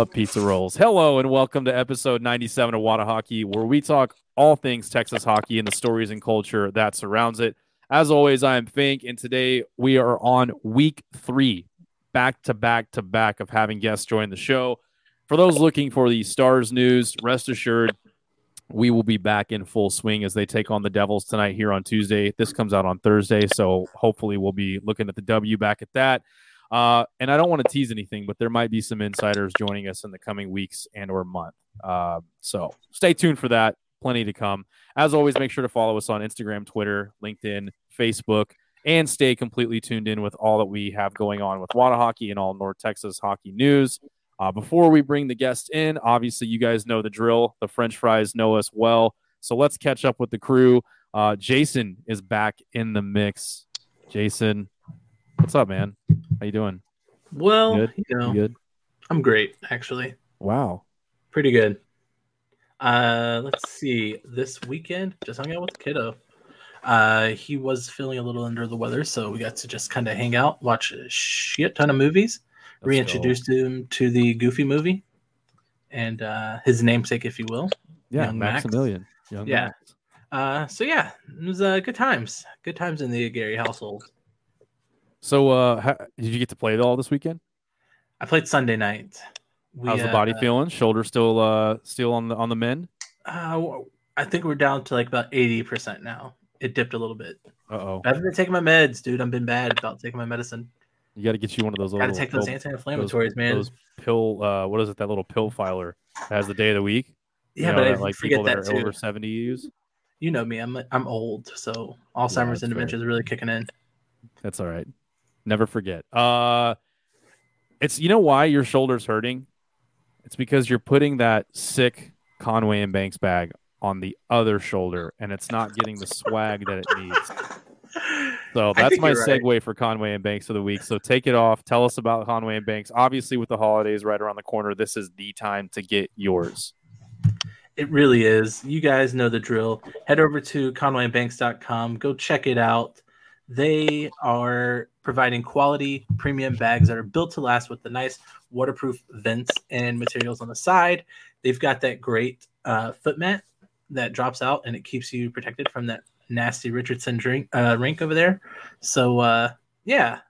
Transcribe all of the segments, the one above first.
love pizza rolls. Hello and welcome to episode 97 of Wada Hockey, where we talk all things Texas hockey and the stories and culture that surrounds it. As always, I am Fink, and today we are on week three, back to back to back of having guests join the show. For those looking for the Stars news, rest assured we will be back in full swing as they take on the Devils tonight here on Tuesday. This comes out on Thursday, so hopefully we'll be looking at the W back at that. Uh, and I don't want to tease anything, but there might be some insiders joining us in the coming weeks and or month. Uh, so stay tuned for that. Plenty to come. As always, make sure to follow us on Instagram, Twitter, LinkedIn, Facebook, and stay completely tuned in with all that we have going on with Wada Hockey and all North Texas hockey news. Uh, before we bring the guests in, obviously you guys know the drill. The French fries know us well, so let's catch up with the crew. Uh, Jason is back in the mix. Jason, what's up, man? How you doing? Well, Good? you know, You good? I'm great actually. Wow. Pretty good. Uh, let's see. This weekend, just hung out with the kiddo. Uh, he was feeling a little under the weather, so we got to just kind of hang out, watch a shit ton of movies. Let's Reintroduced him to the Goofy movie, and uh, his namesake, if you will. Yeah, Young Max. Maximilian. Young Yeah. Max. Uh, so yeah, it was uh, good times. Good times in the Gary household. So, uh, ha- did you get to play it all this weekend? I played Sunday night. We, How's the body uh, feeling? Shoulder still, uh, still on the on the mend? Uh, I think we're down to like about eighty percent now. It dipped a little bit. Uh oh. I haven't been taking my meds, dude. I've been bad about taking my medicine. You got to get you one of those. Got to take those pill- anti-inflammatories, man. Those pill. Uh, what is it? That little pill filer that has the day of the week. You yeah, know, but I like forget people that that are too. over seventy use. You know me. I'm I'm old, so Alzheimer's and dementia is really kicking in. That's all right. Never forget. Uh, it's you know why your shoulder's hurting. It's because you're putting that sick Conway and Banks bag on the other shoulder, and it's not getting the swag that it needs. So that's my you're right. segue for Conway and Banks of the week. So take it off. Tell us about Conway and Banks. Obviously, with the holidays right around the corner, this is the time to get yours. It really is. You guys know the drill. Head over to conwayandbanks.com. Go check it out. They are providing quality premium bags that are built to last with the nice waterproof vents and materials on the side. They've got that great uh, foot mat that drops out and it keeps you protected from that nasty Richardson drink uh, rink over there. So uh, yeah,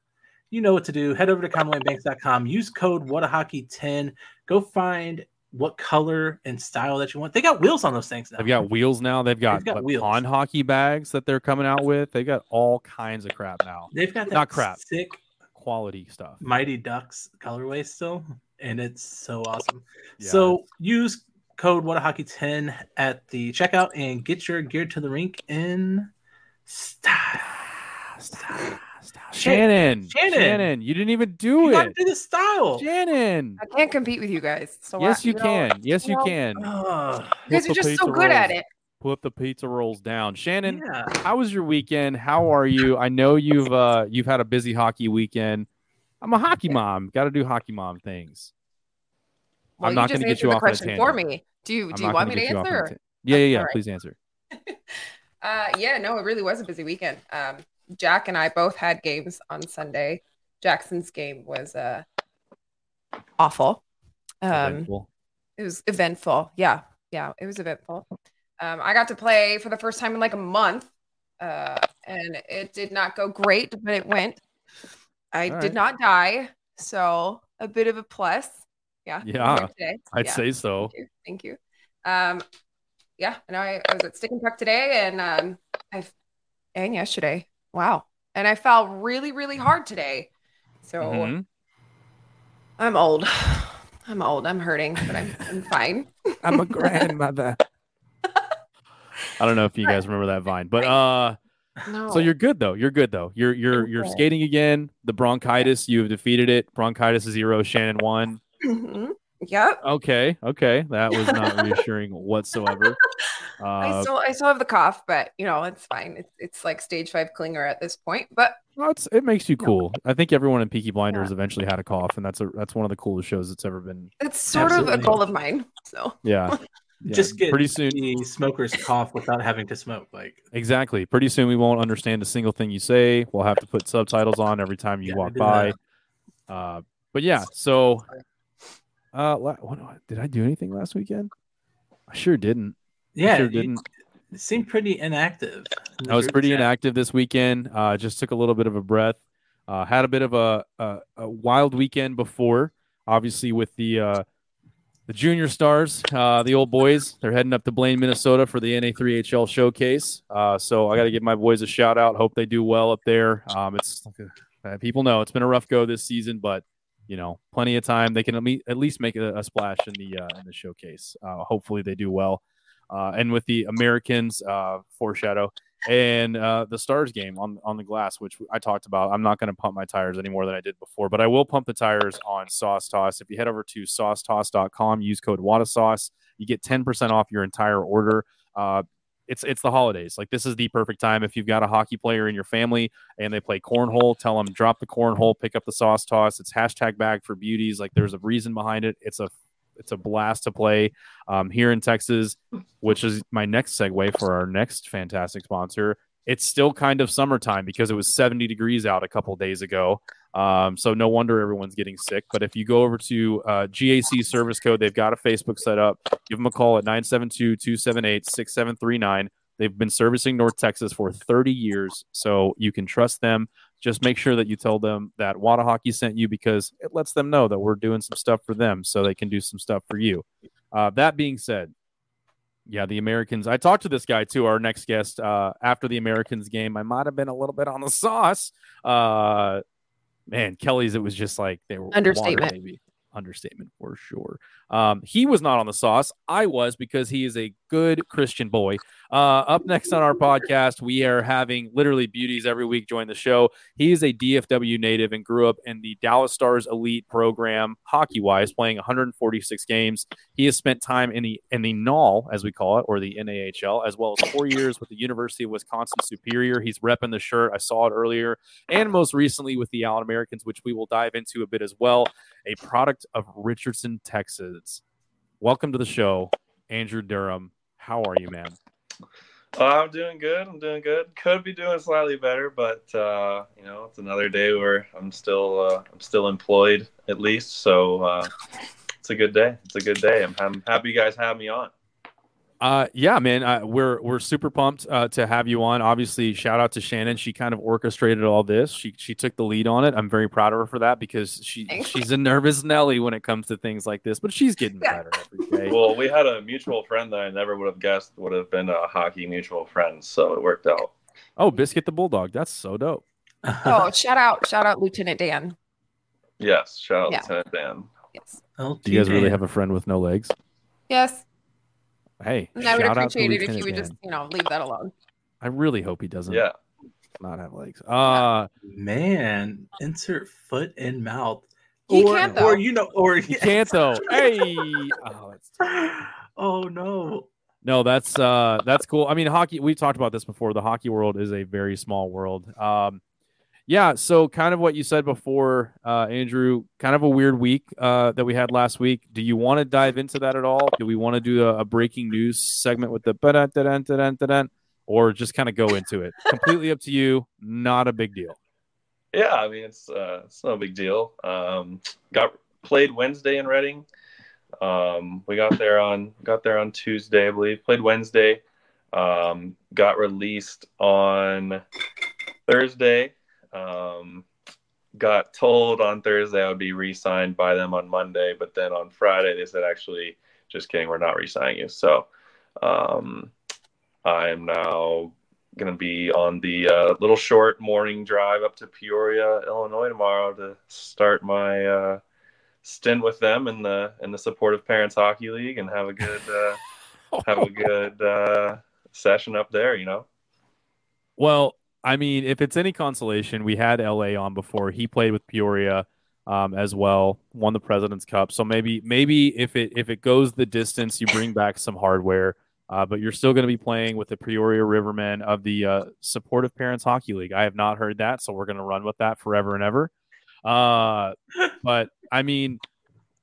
you know what to do. Head over to conwayandbanks.com. Use code WhataHockey10. Go find what color and style that you want. They got wheels on those things now. They've got wheels now. They've got, got what, pond hockey bags that they're coming out with. They got all kinds of crap now. They've got that Not crap. sick Quality stuff. Mighty Ducks colorway still, and it's so awesome. Yeah, so use code WhataHockey10 at the checkout and get your gear to the rink in style. Ah, Stop, stop. Shannon, Shannon. Shannon, you didn't even do You gotta it. do the style. Shannon. I can't compete with you guys. So Yes, I, you know, can. Yes, you know, can. Ugh. You guys Put are the just so pizza good at rolls- it. Put the pizza rolls down. Shannon, yeah. how was your weekend? How are you? I know you've uh you've had a busy hockey weekend. I'm a hockey mom. Got to do hockey mom things. Well, I'm not you just going to get answered you the off on a question for me. Do you I'm do you want me to get you off on a answer? or- Yeah, yeah, yeah. All right. Please answer. Uh, yeah, no, it really was a busy weekend. Um, Jack and I both had games on Sunday. Jackson's game was uh awful. Um, Eventful. it was eventful. Yeah, yeah, it was eventful. Um, I got to play for the first time in like a month, uh, and it did not go great, but it went. I right. did not die, so a bit of a plus. Yeah. Yeah. I'd Yeah. say so. Thank you. Thank you. Um, yeah, and I, I was at Stick and Puck today, and um, I've and yesterday. Wow, and I fell really, really hard today. So Mhm. I'm old. I'm old. I'm hurting, but I'm I'm fine. I'm a grandmother. I don't know if you guys remember that vine, but uh No. so you're good though. You're good though. You're you're you're skating again. The bronchitis, you've defeated it. Bronchitis zero, Shannon one. Mhm. Yep. Okay, okay. That was not reassuring whatsoever. I Uh still I still have the cough, but you know it's fine. It's it's like stage five clinger at this point. But well, it's, it makes you No. cool. I think everyone in Peaky Blinders eventually had a cough, and that's a that's one of the coolest shows that's ever been. it's sort of a goal of mine. So Yeah. Yeah, Just get pretty soon. the smoker's cough without having to smoke. Like Exactly. Pretty soon we won't understand a single thing you say. We'll have to put subtitles on every time you Yeah, walk by. Uh, but yeah, so Uh, la- what, did I do anything last weekend? I sure didn't. Yeah, sure didn't. seemed pretty inactive. I was pretty chat. inactive this weekend. Uh, just took a little bit of a breath. Uh, had a bit of a, a, a wild weekend before, obviously with the uh, the junior stars, uh, the old boys. They're heading up to Blaine, Minnesota for the NA3HL showcase. Uh, so I got to give my boys a shout out. Hope they do well up there. Um, it's uh, people know it's been a rough go this season, but you know, plenty of time. They can at at least make a, a splash in the uh, in the showcase. Uh, hopefully, they do well. Uh, and with the Americans, uh, foreshadow and uh, the Stars game on on the glass, which I talked about. I'm not going to pump my tires any more than I did before, but I will pump the tires on Sauce Toss. If you head over to saucetoss.com, use code WATASauce, you get 10% off your entire order. Uh, it's it's the holidays. Like this is the perfect time if you've got a hockey player in your family and they play cornhole. Tell them drop the cornhole, pick up the sauce toss. It's hashtag bag for beauties. Like there's a reason behind it. It's a it's a blast to play um, here in Texas, which is my next segue for our next fantastic sponsor. It's still kind of summertime because it was 70 degrees out a couple days ago. Um, so no wonder everyone's getting sick. But if you go over to uh, GAC service code, they've got a Facebook set up. Give them a call at 972 278 6739. They've been servicing North Texas for 30 years, so you can trust them. Just make sure that you tell them that Wada Hockey sent you because it lets them know that we're doing some stuff for them so they can do some stuff for you. Uh, that being said, yeah, the Americans. I talked to this guy too, our next guest, uh, after the Americans game. I might have been a little bit on the sauce. Uh, man, Kelly's, it was just like they were water, Understatement. baby. Understatement for sure. Um, he was not on the sauce. I was because he is a good Christian boy. Uh, up next on our podcast, we are having literally beauties every week join the show. He is a DFW native and grew up in the Dallas Stars elite program, hockey wise, playing 146 games. He has spent time in the in the NAL, as we call it, or the NAHL, as well as four years with the University of Wisconsin Superior. He's repping the shirt. I saw it earlier, and most recently with the Allen Americans, which we will dive into a bit as well. A product of Richardson, Texas. Welcome to the show, Andrew Durham. How are you, man? Uh, I'm doing good. I'm doing good. Could be doing slightly better, but uh, you know, it's another day where I'm still uh, I'm still employed at least. So uh, it's a good day. It's a good day. I'm, I'm happy you guys have me on. Uh, yeah, man, uh, we're we're super pumped uh, to have you on. Obviously, shout out to Shannon. She kind of orchestrated all this. She she took the lead on it. I'm very proud of her for that because she Thanks. she's a nervous Nelly when it comes to things like this, but she's getting Yeah. better every day. Well, we had a mutual friend that I never would have guessed would have been a hockey mutual friend, so it worked out. Oh, Biscuit the Bulldog, that's so dope. Oh, shout out, shout out, Lieutenant Dan. Yes, shout out Yeah. Lieutenant Dan. Yes, Oh, Do you guys really have a friend with no legs? yes. Hey, And I would shout out to appreciate it if you would Dan. just, you know, leave that alone. I really hope he doesn't Yeah, not have legs. Uh, Man, insert foot in mouth. He or, can't, though. or you know, or he can't though. Hey, oh, that's oh no. No, that's uh that's cool. I mean, hockey. We talked about this before. The hockey world is a very small world. Um, yeah. So, kind of what you said before, uh, Andrew. Kind of a weird week uh, that we had last week. Do you want to dive into that at all? Do we want to do a, a breaking news segment with the or just kind of go into it? Completely up to you. Not a big deal. yeah. I mean, it's uh, it's no big deal. Um, got played Wednesday in Reading. Um, we got there on got there on Tuesday, I believe. Played Wednesday. Um, got released on Thursday. Um, got told on Thursday I would be re-signed by them on Monday, but then on Friday they said, "Actually, just kidding, we're not re-signing you." So, um, I am now going to be on the uh, little short morning drive up to Peoria, Illinois tomorrow to start my uh, stint with them in the in the supportive parents hockey league and have a good uh, have a good uh, session up there. You know. Well, I mean, if it's any consolation, we had LA on before. He played with Peoria um, as well, won the President's Cup. So maybe, maybe if it if it goes the distance, you bring back some hardware. Uh, but you're still going to be playing with the Peoria Rivermen of the uh, Supportive Parents Hockey League. I have not heard that, so we're going to run with that forever and ever. Uh, but I mean,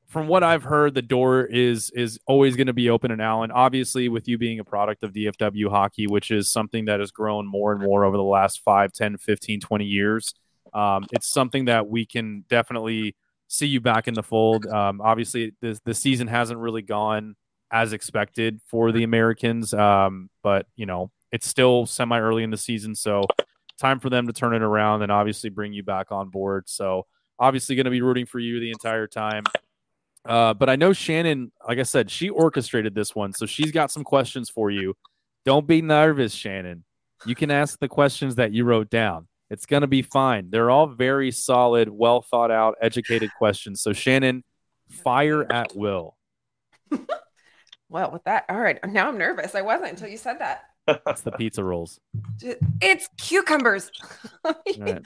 from what I've heard, the door is is always going to be open in Allen. Obviously, with you being a product of DFW hockey, which is something that has grown more and more over the last 5, 10, 15, 20 years, um, it's something that we can definitely see you back in the fold. Um, obviously, the the season hasn't really gone as expected for the Americans, um, but you know it's still semi early in the season, so time for them to turn it around and obviously bring you back on board. So obviously going to be rooting for you the entire time. Uh, but I know Shannon, like I said, she orchestrated this one, so she's got some questions for you. Don't be nervous, Shannon. You can ask the questions that you wrote down. It's going to be fine. They're all very solid, well thought out, educated questions. So, Shannon, fire at will. well, with that, all right. Now I'm nervous. I wasn't until you said that. It's the pizza rolls. It's cucumbers. Right.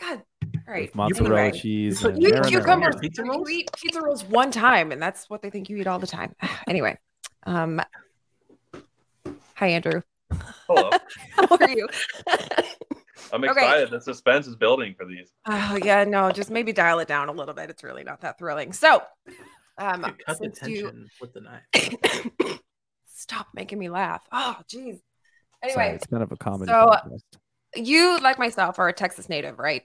God. All right. With mozzarella Anyway. cheese. You and You eat marinara. cucumbers. Pizza You rolls? eat pizza rolls one time, and that's what they think you eat all the time. anyway, um, hi Andrew. Hello. How are you? I'm Okay. excited. The suspense is building for these. oh yeah, no, just maybe dial it down a little bit. It's really not that thrilling. So, um, Cut the since you tension with the knife. stop making me laugh. Oh, geez. Sorry, Anyway, it's kind of a comedy. so, podcast. you like myself are a Texas native, right?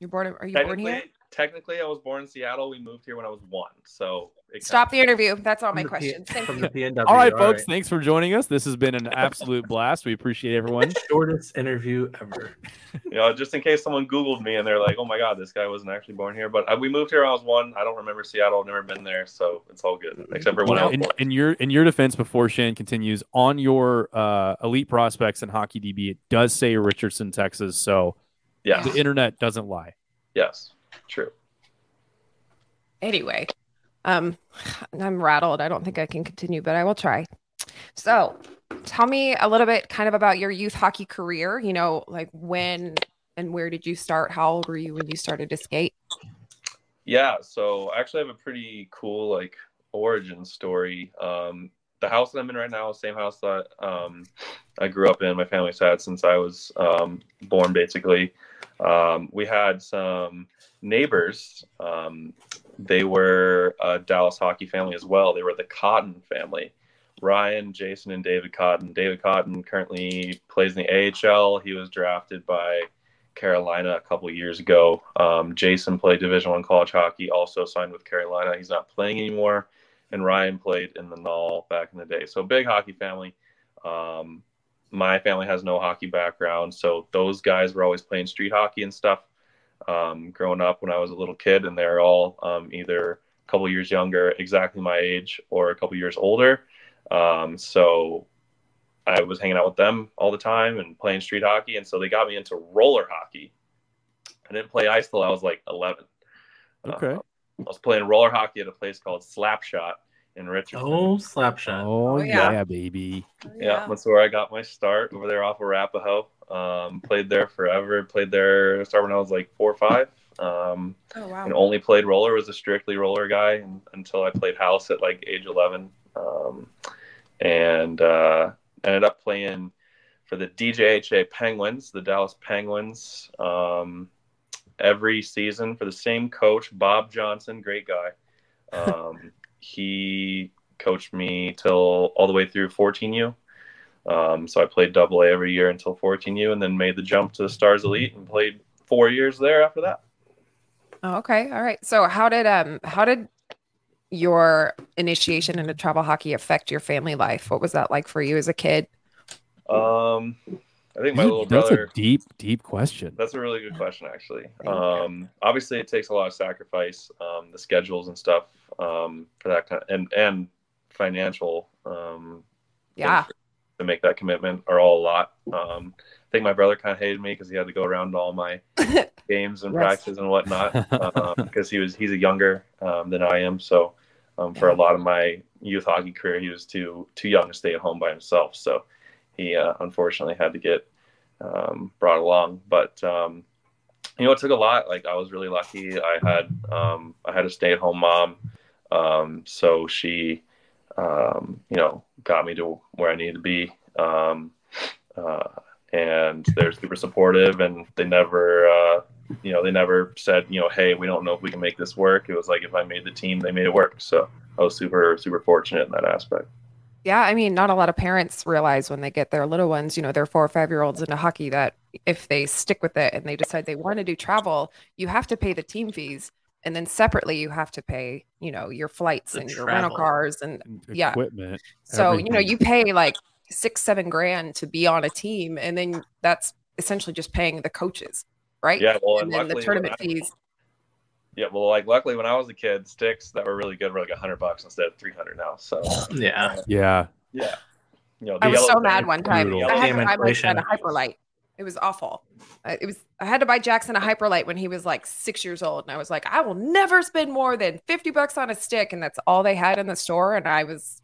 You're born. Are you born here? Technically, technically, I was born in Seattle. We moved here when I was one. So Stop the interview. That's all From my the P- questions. Thank from you. the PNW. all right, folks. Thanks for joining us. This has been an absolute blast. We appreciate everyone. Shortest interview ever. You know, just in case someone Googled me and they're like, "Oh my God, this guy wasn't actually born here." But uh, we moved here when I was one. I don't remember Seattle. I've never been there, so it's all good, except for You when I was in, born. in your in your defense, before Shan continues on your uh, elite prospects in hockey DB, it does say Richardson, Texas. So Yes, the internet doesn't lie. yes, true. anyway um i'm rattled i don't think i can continue but i will try so tell me a little bit kind of about your youth hockey career you know like when and where did you start how old were you when you started to skate Yeah, so I actually have a pretty cool like origin story. Um, the house that I'm in right now same house that um, I grew up in. My family's had since I was um, born, basically. Um, we had some neighbors. Um, they were a Dallas hockey family as well. They were the Cotton family. Ryan, Jason, and David Cotton. David Cotton currently plays in the AHL. He was drafted by Carolina a couple years ago. Um, Jason played Division One college hockey, also signed with Carolina. He's not playing anymore, and Ryan played in the Null back in the day. So big hockey family. Um, my family has no hockey background, so those guys were always playing street hockey and stuff. Um, growing up when I was a little kid, and they're all um, either a couple years younger, exactly my age, or a couple years older. Um, so I was hanging out with them all the time and playing street hockey, and so they got me into roller hockey. I didn't play ice till I was like 11. Okay. Uh, I was playing roller hockey at a place called Slapshot in Richardson. Oh, slapshot. Oh, Oh, yeah. yeah. baby. yeah, that's where I got my start over there off of Arapaho. Um, played there forever. Played there started when I was like four or five. Um, oh wow and only played roller. Was a strictly roller guy and, until I played house at like age eleven, um, and uh, ended up playing for the DJHA Penguins, the Dallas Penguins, um, every season for the same coach, Bob Johnson, great guy. Um, he coached me till all the way through 14U. Um, so I played double A every year until 14U and then made the jump to Stars Elite and played four years there after that. Oh, okay all right so how did um how did your initiation into travel hockey affect your family life what was that like for you as a kid Um, I think my You- little That's brother. a deep, deep question. That's a really good question, actually. Um, obviously, it takes a lot of sacrifice, um, the schedules and stuff um, for that kind, and and financial. Um, yeah To make that commitment are all a lot. Um, I think my brother kind of hated me because he had to go around to all my games and Yes. practices and whatnot because he was he's a younger um, than I am. So um, for a lot of my youth hockey career, he was too too young to stay at home by himself. So he uh, unfortunately had to get um, brought along. But um, you know, it took a lot. Like I was really lucky. I had um, I had a stay at home mom, um, so she um, you know got me to where I needed to be. Um, uh, and they're super supportive, and they never uh, you know they never said you know hey we don't know if we can make this work. It was like if I made the team, they made it work. So I was super super fortunate in that aspect. Yeah, I mean, not a lot of parents realize when they get their little ones, you know, their four or five year olds into hockey, that if they stick with it and they decide they want to do travel, you have to pay the team fees. and then separately you have to pay, you know, your flights The and your rental cars and Yeah. Equipment. so you know you pay like six seven grand to be on a team, and then that's essentially just paying the coaches, right? Yeah, well, and and then the tournament when I- fees. Yeah, well, like luckily when I was a kid, sticks that were really good were like hundred bucks instead of three hundred now. So Yeah. Yeah. yeah, you know, I was so yellow mad one time. brutal. I had to Game buy my inflation. son a Hyperlite. It was awful. It was. I had to buy Jackson a Hyperlite when he was like six years old, and I was like, I will never spend more than fifty bucks on a stick, and that's all they had in the store. And I was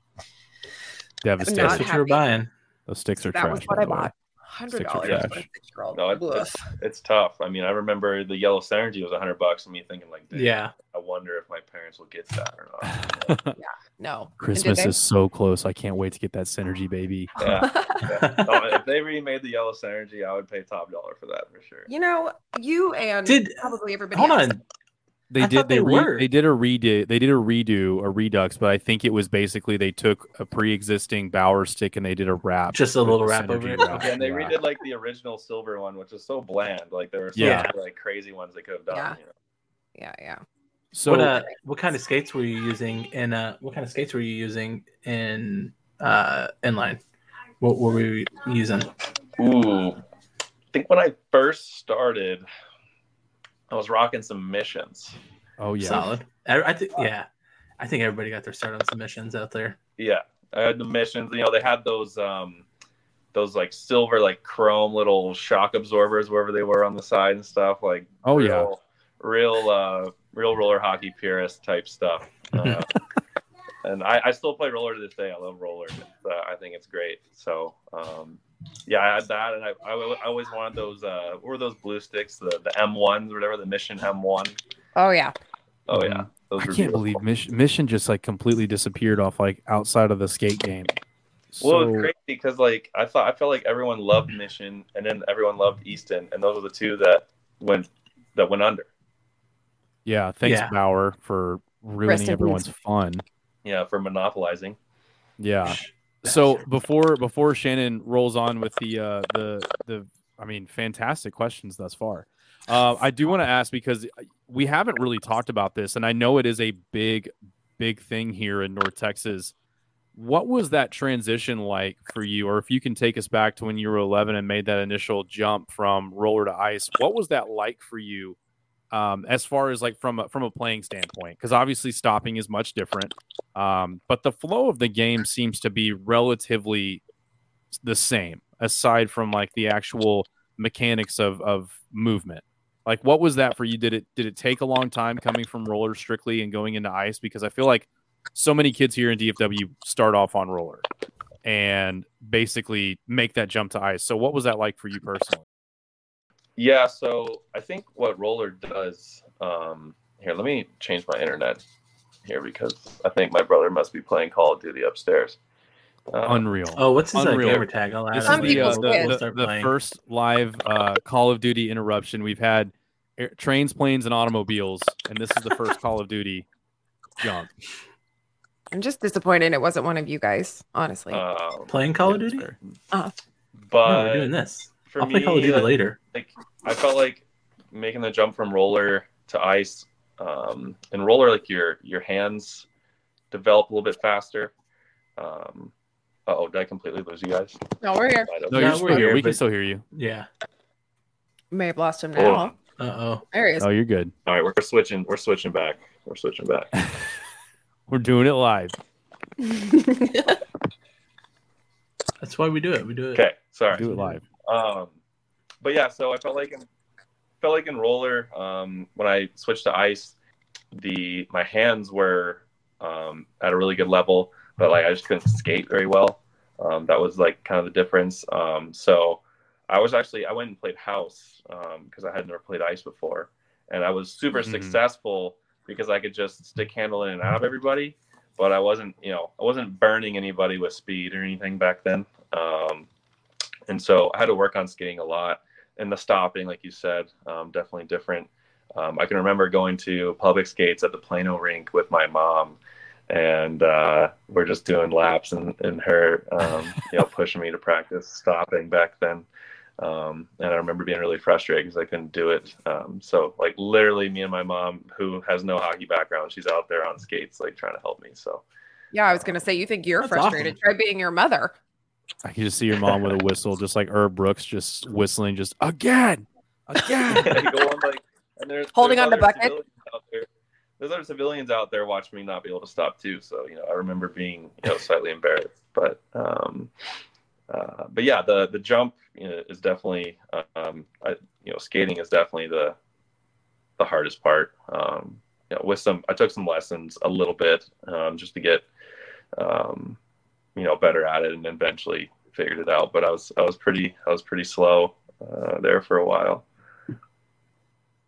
Devastating. Not That's what you were buying. Those sticks are that trash. was what I bought. Hundred dollars for a trash. six year old. No, it, it's, it's tough. I mean, I remember the yellow synergy was hundred bucks, and me thinking like, Yeah. I wonder if my parents will get that or not. Yeah, no. Christmas is so close. I can't wait to get that synergy, baby. Yeah. yeah. Oh, if they remade the yellow synergy, I would pay top dollar for that for sure. You know, you and Did probably everybody. hold else. on. They I did. thought They, they re- were. they did a redo. They did a redo, a redux, but I think it was basically they took a pre-existing Bauer stick and they did a wrap. Just a little the wrap over it. wrap. Yeah, and they Yeah. redid like the original silver one, which is so bland. Like there were so Yeah. many like crazy ones they could have done. Yeah. You know? Yeah, yeah. So what uh what kind of skates were you using in uh what kind of skates were you using in uh inline? What were we using? Ooh, I think when I first started, I was rocking some missions. oh yeah, Solid. I, I think yeah. I think everybody got their start on submissions out there. Yeah, I had the missions. You know, they had those um those like silver like chrome little shock absorbers wherever they were on the side and stuff. Like Oh, yeah. real, real uh real roller hockey purist type stuff. Uh, and I, I still play roller to this day. I love roller. Uh, I think it's great. So um yeah, I had that, and I, I, I always wanted those. Uh, what were those blue sticks? The the M ones, whatever. The Mission M one. Oh yeah. Oh yeah, those I can't beautiful. believe Mission, Mission just like completely disappeared off like outside of the skate game. Well, So it's crazy because like I thought I felt like everyone loved Mission, and then everyone loved Easton, and those are the two that went that went under. yeah, thanks Yeah. Bauer for ruining in everyone's peace. fun. Yeah, for monopolizing. Yeah. So before before Shannon rolls on with the uh, the the I mean fantastic questions thus far, uh, I do want to ask because we haven't really talked about this, and I know it is a big big thing here in North Texas. What was that transition like for you, or if you can take us back to when you were 11 and made that initial jump from roller to ice? What was that like for you, um, as far as like from a, from a playing standpoint? Because obviously stopping is much different. Um, but the flow of the game seems to be relatively the same, aside from like the actual mechanics of of movement. Like, what was that for you? Did it did it take a long time coming from roller strictly and going into ice? Because I feel like so many kids here in DFW start off on roller and basically make that jump to ice. So, what was that like for you personally? Yeah, so I think what roller does. Um, here, let me change my internet here because I think my brother must be playing Call of Duty upstairs. Uh, Unreal. Oh, what's his uh, Unreal. gamer tag? I'll add This it. Some is the, uh, the, the- the first live uh, Call of Duty interruption. We've had air, trains, planes, and automobiles, and this is the first Call of Duty jump. I'm just disappointed it wasn't one of you guys, honestly. um, playing Call Yeah, of that's Duty. fair. no, but we're doing this. for I'll play Call of Duty uh, later. like I felt like making the jump from roller to ice. Um, and roller, like your your hands develop a little bit faster. Um, oh, did I completely lose you guys? no, we're here. No, you're No, we're here. here, We can still hear you. Yeah. May have lost him Oh. now. Uh oh. There he is. Oh, you're good. All right, we're switching. We're switching back. We're switching back. We're doing it live. That's why we do it. We do it. Okay, sorry. Do it live. Um, but yeah, so I felt like in felt like in roller um, when I switched to ice, the my hands were um, at a really good level, but like I just couldn't skate very well. Um, that was like kind of the difference. Um, so I was actually I went and played house because I had never played ice before, and I was super Mhm. successful because I could just stick handle in and out of everybody. But I wasn't, you know, I wasn't burning anybody with speed or anything back then. Um, and so I had to work on skating a lot and the stopping, like you said, um, definitely different. Um, I can remember going to public skates at the Plano rink with my mom, and uh, we're just doing laps and, and her, um, you know, pushing me to practice stopping back then. Um, and I remember being really frustrated because I couldn't do it. Um, so like literally me and my mom, who has no hockey background, she's out there on skates, like trying to help me. So Yeah, I was gonna say you think you're That's frustrated. awesome. Try being your mother. I can just see your mom with a whistle, just like Herb Brooks, just whistling, just again, again. On, like, and there's, Holding there's on the bucket? there- There's other civilians out there watching me not be able to stop too. So you know, I remember being you know slightly embarrassed, but um, uh, but yeah, the the jump you know, is definitely um, I, you know skating is definitely the the hardest part. Um, you know, with some I took some lessons a little bit um, just to get um, you know better at it, and eventually figured it out. But I was I was pretty I was pretty slow uh, there for a while.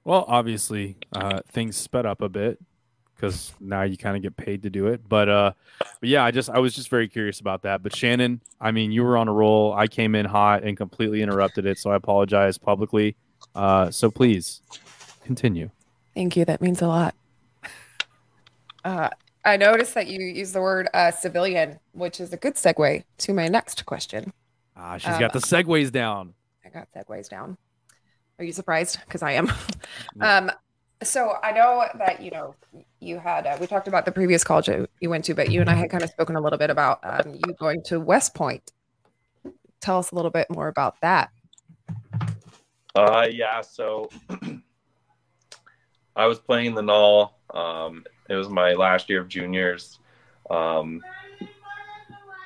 Well, obviously, uh, things sped up a bit because now you kind of get paid to do it. But uh, but yeah, I just I was just very curious about that. But Shannon, I mean, you were on a roll. I came in hot and completely interrupted it, so I apologize publicly. Uh, so please continue. Thank you. That means a lot. Uh, I noticed that you use the word uh, civilian, which is a good segue to my next question. Ah, she's Um, got the segues down. I got segues down. Are you surprised? Because I am. um, so I know that you know you had uh, we talked about the previous college you went to, but you and I had kind of spoken a little bit about um, you going to West Point. Tell us a little bit more about that. Uh, yeah. So I was playing the null. Um, it was my last year of juniors. Um,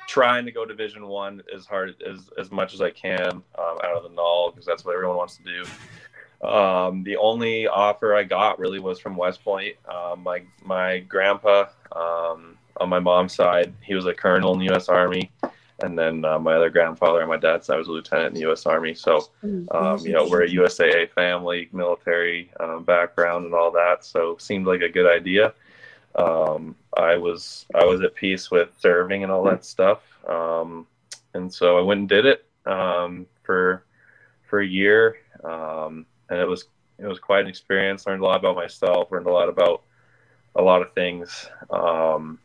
trying to go Division One as hard as as much as I can um, out of the null because that's what everyone wants to do. Um, the only offer I got really was from West Point. Um, my my grandpa um, on my mom's side, he was a colonel in the U.S. Army, and then uh, my other grandfather on my dad's side was a lieutenant in the U.S. Army. So um, you know, we're a USAA family, military um, background, and all that. So seemed like a good idea. Um, I was I was at peace with serving and all that stuff, um, and so I went and did it um, for for a year, um, and it was it was quite an experience. Learned a lot about myself. Learned a lot about a lot of things. Um,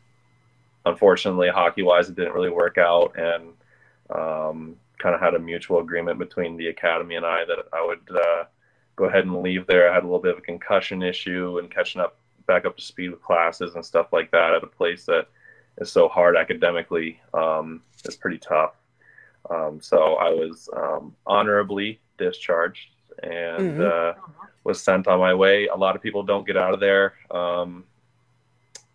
unfortunately, hockey wise, it didn't really work out, and um, kind of had a mutual agreement between the academy and I that I would uh, go ahead and leave there. I had a little bit of a concussion issue and catching up back up to speed with classes and stuff like that at a place that is so hard academically um, is pretty tough. Um, so I was um, honorably discharged and uh, was sent on my way. A lot of people don't get out of there um,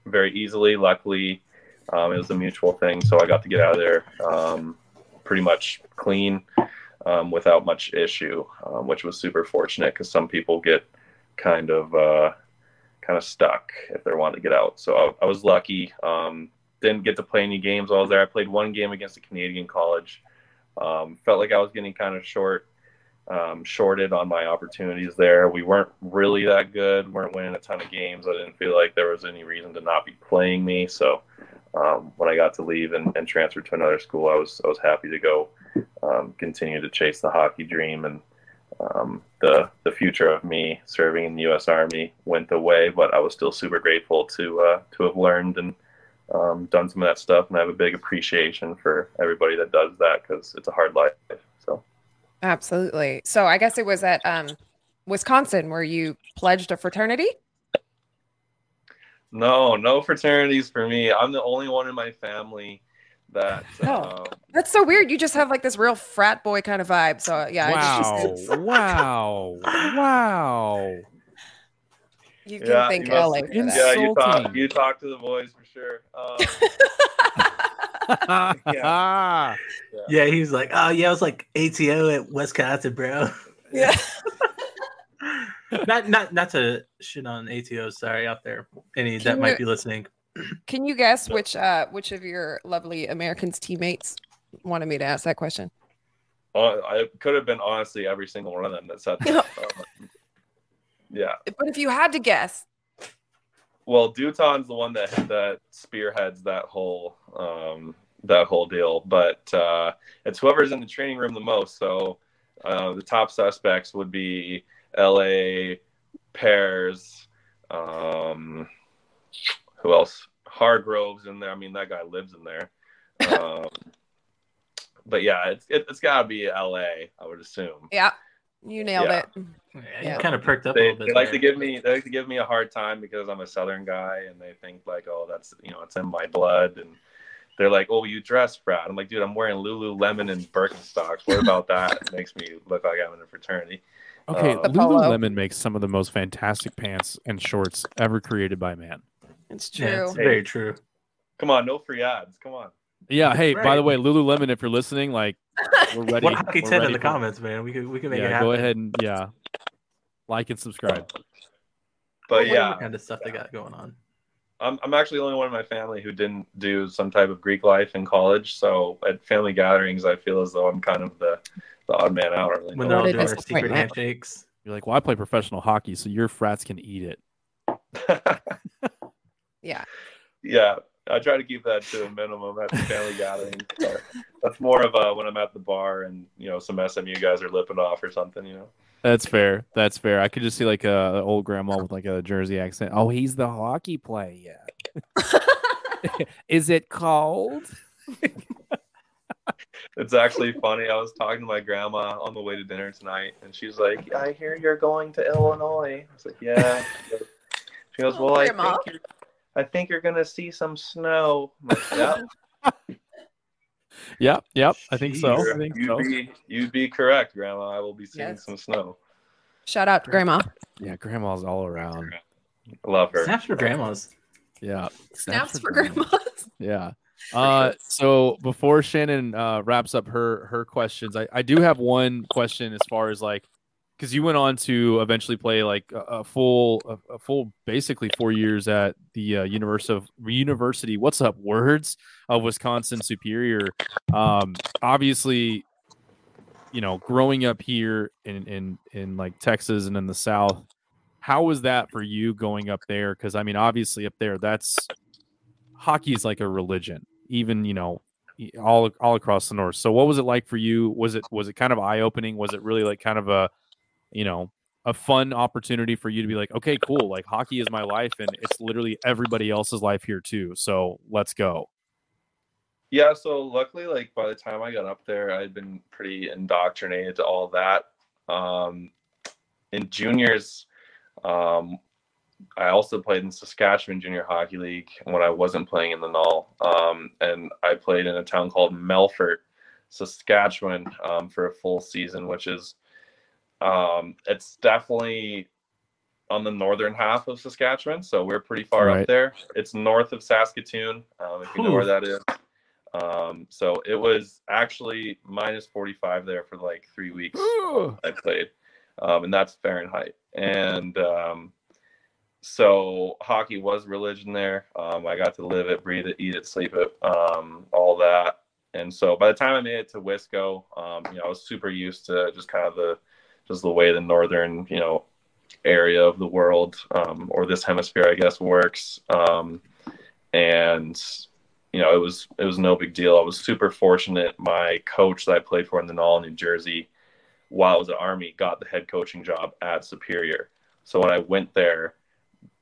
very easily. Luckily, um, it was a mutual thing, so I got to get out of there um, pretty much clean um, without much issue, um, which was super fortunate because some people get kind of uh, kind of stuck if they're wanting to get out. So I, I was lucky. Um, didn't get to play any games while I was there. I played one game against a Canadian college. Um, felt like I was getting kind of short, um, shorted on my opportunities there. We weren't really that good. weren't winning a ton of games. I didn't feel like there was any reason to not be playing me. So um, when I got to leave and, and transfer to another school, I was I was happy to go um, continue to chase the hockey dream and um, the the future of me serving in the U.S. Army went away, but I was still super grateful to uh, to have learned and um, done some of that stuff, and I have a big appreciation for everybody that does that because it's a hard life. So Absolutely. So I guess it was at um, Wisconsin where you pledged a fraternity. no, no fraternities for me. I'm the only one in my family that. Oh. um, That's so weird. You just have like this real frat boy kind of vibe. So yeah, I just, Wow! wow! Wow! you can yeah, thank you must- LA for that. yeah, you talk you talk to the boys for sure. Um, Yeah, he was like, oh yeah, I was like ATO at Wisconsin, bro. Yeah. not not not to shit on ATO. Sorry, out there, any Can that you- might be listening. Can you guess which uh which of your lovely Americans teammates wanted me to ask that question? Uh, I could have been honestly every single one of them that said that. Um, yeah. But if you had to guess, Well, Duton's the one that that spearheads that whole um, that whole deal, but uh, it's whoever's in the training room the most. So uh, the top suspects would be L.A. Pears. Um, who else? Hargrove's in there. I mean, that guy lives in there. Um, but yeah, it's it, it's got to be L.A. I would assume. Yeah, you nailed Yeah. it. Yeah, Yeah. You kind of perked up a little bit. they like there. to give me they like to give me a hard time because I'm a Southern guy, and they think like, oh, that's you know, it's in my blood, and they're like, oh, you dress frat. I'm like, dude, I'm wearing Lululemon and Birkenstocks. What about that? It makes me look like I'm in a fraternity. Okay, Uh, The. Lululemon makes some of the most fantastic pants and shorts ever created by man. It's true. Yeah, it's very true. Come on, no free ads. Come on. Yeah. Hey, by the way, Lululemon, if you're listening, like we're ready. What hockey we're ten in the for- comments, man? We could we can make it Yeah, happen. go ahead and yeah, like and subscribe. But What yeah, kind of stuff they got going on. I'm, I'm actually the only one in my family who didn't do some type of Greek life in college. So at family gatherings, I feel as though I'm kind of the, the odd man out. Really When they're all doing their secret disappointment. handshakes. You're like, well, I play professional hockey, so your frats can eat it. Yeah. yeah, I try to keep that to a minimum at the family gatherings. But that's more of a when I'm at the bar and you know some SMU guys are lipping off or something. You know. That's fair. That's fair. I could just see like a an old grandma with like a Jersey accent. Oh, he's the hockey player. Yeah. Is it cold? It's actually funny. I was talking to my grandma on the way to dinner tonight, and she's like, "I hear you're going to Illinois." I was like, "Yeah." She goes, Oh, "Well, I Grandma. think you're, I think you're gonna see some snow." I'm "Yep, Yep. Yep. I think so. I think you'd so. be you'd be correct, Grandma. I will be seeing Yes. some snow. Shout out to grandma. Yeah, grandma's all around. I love her. Snaps for grandmas. Yeah. Snaps for grandmas. Yeah. Uh, so before Shannon uh, wraps up her her questions, I, I do have one question as far as like because you went on to eventually play like a, a full a, a full basically four years at the uh, University of University. What's up, words of Wisconsin Superior. Um, obviously, you know, growing up here in in in like Texas and in the South, how was that for you going up there? Because I mean, obviously up there, that's hockey is like a religion, even you know, all all across the north. So, what was it like for you? Was it was it kind of eye opening? Was it really like kind of a, you know, a fun opportunity for you to be like, okay, cool, like hockey is my life, and it's literally everybody else's life here too. So let's go. Yeah, so luckily, like by the time I got up there, I'd been pretty indoctrinated to all that. Um, in juniors, um, I also played in Saskatchewan Junior Hockey League when I wasn't playing in the Null, um, and I played in a town called Melfort, Saskatchewan, um, for a full season, which is um, it's definitely on the northern half of Saskatchewan, so we're pretty far Right. up there. It's north of Saskatoon, um, if you know where that is. Um, so it was actually minus 45 there for like three weeks I played, um, and that's Fahrenheit. And um, so hockey was religion there. Um, I got to live it, breathe it, eat it, sleep it, um, all that. And so by the time I made it to Wisco, um, you know, I was super used to just kind of the just the way the northern, you know, area of the world um, or this hemisphere, I guess, works. Um, and you know, it was it was no big deal. I was super fortunate. My coach that I played for in the Null, New Jersey, while I was at Army, got the head coaching job at Superior. So when I went there,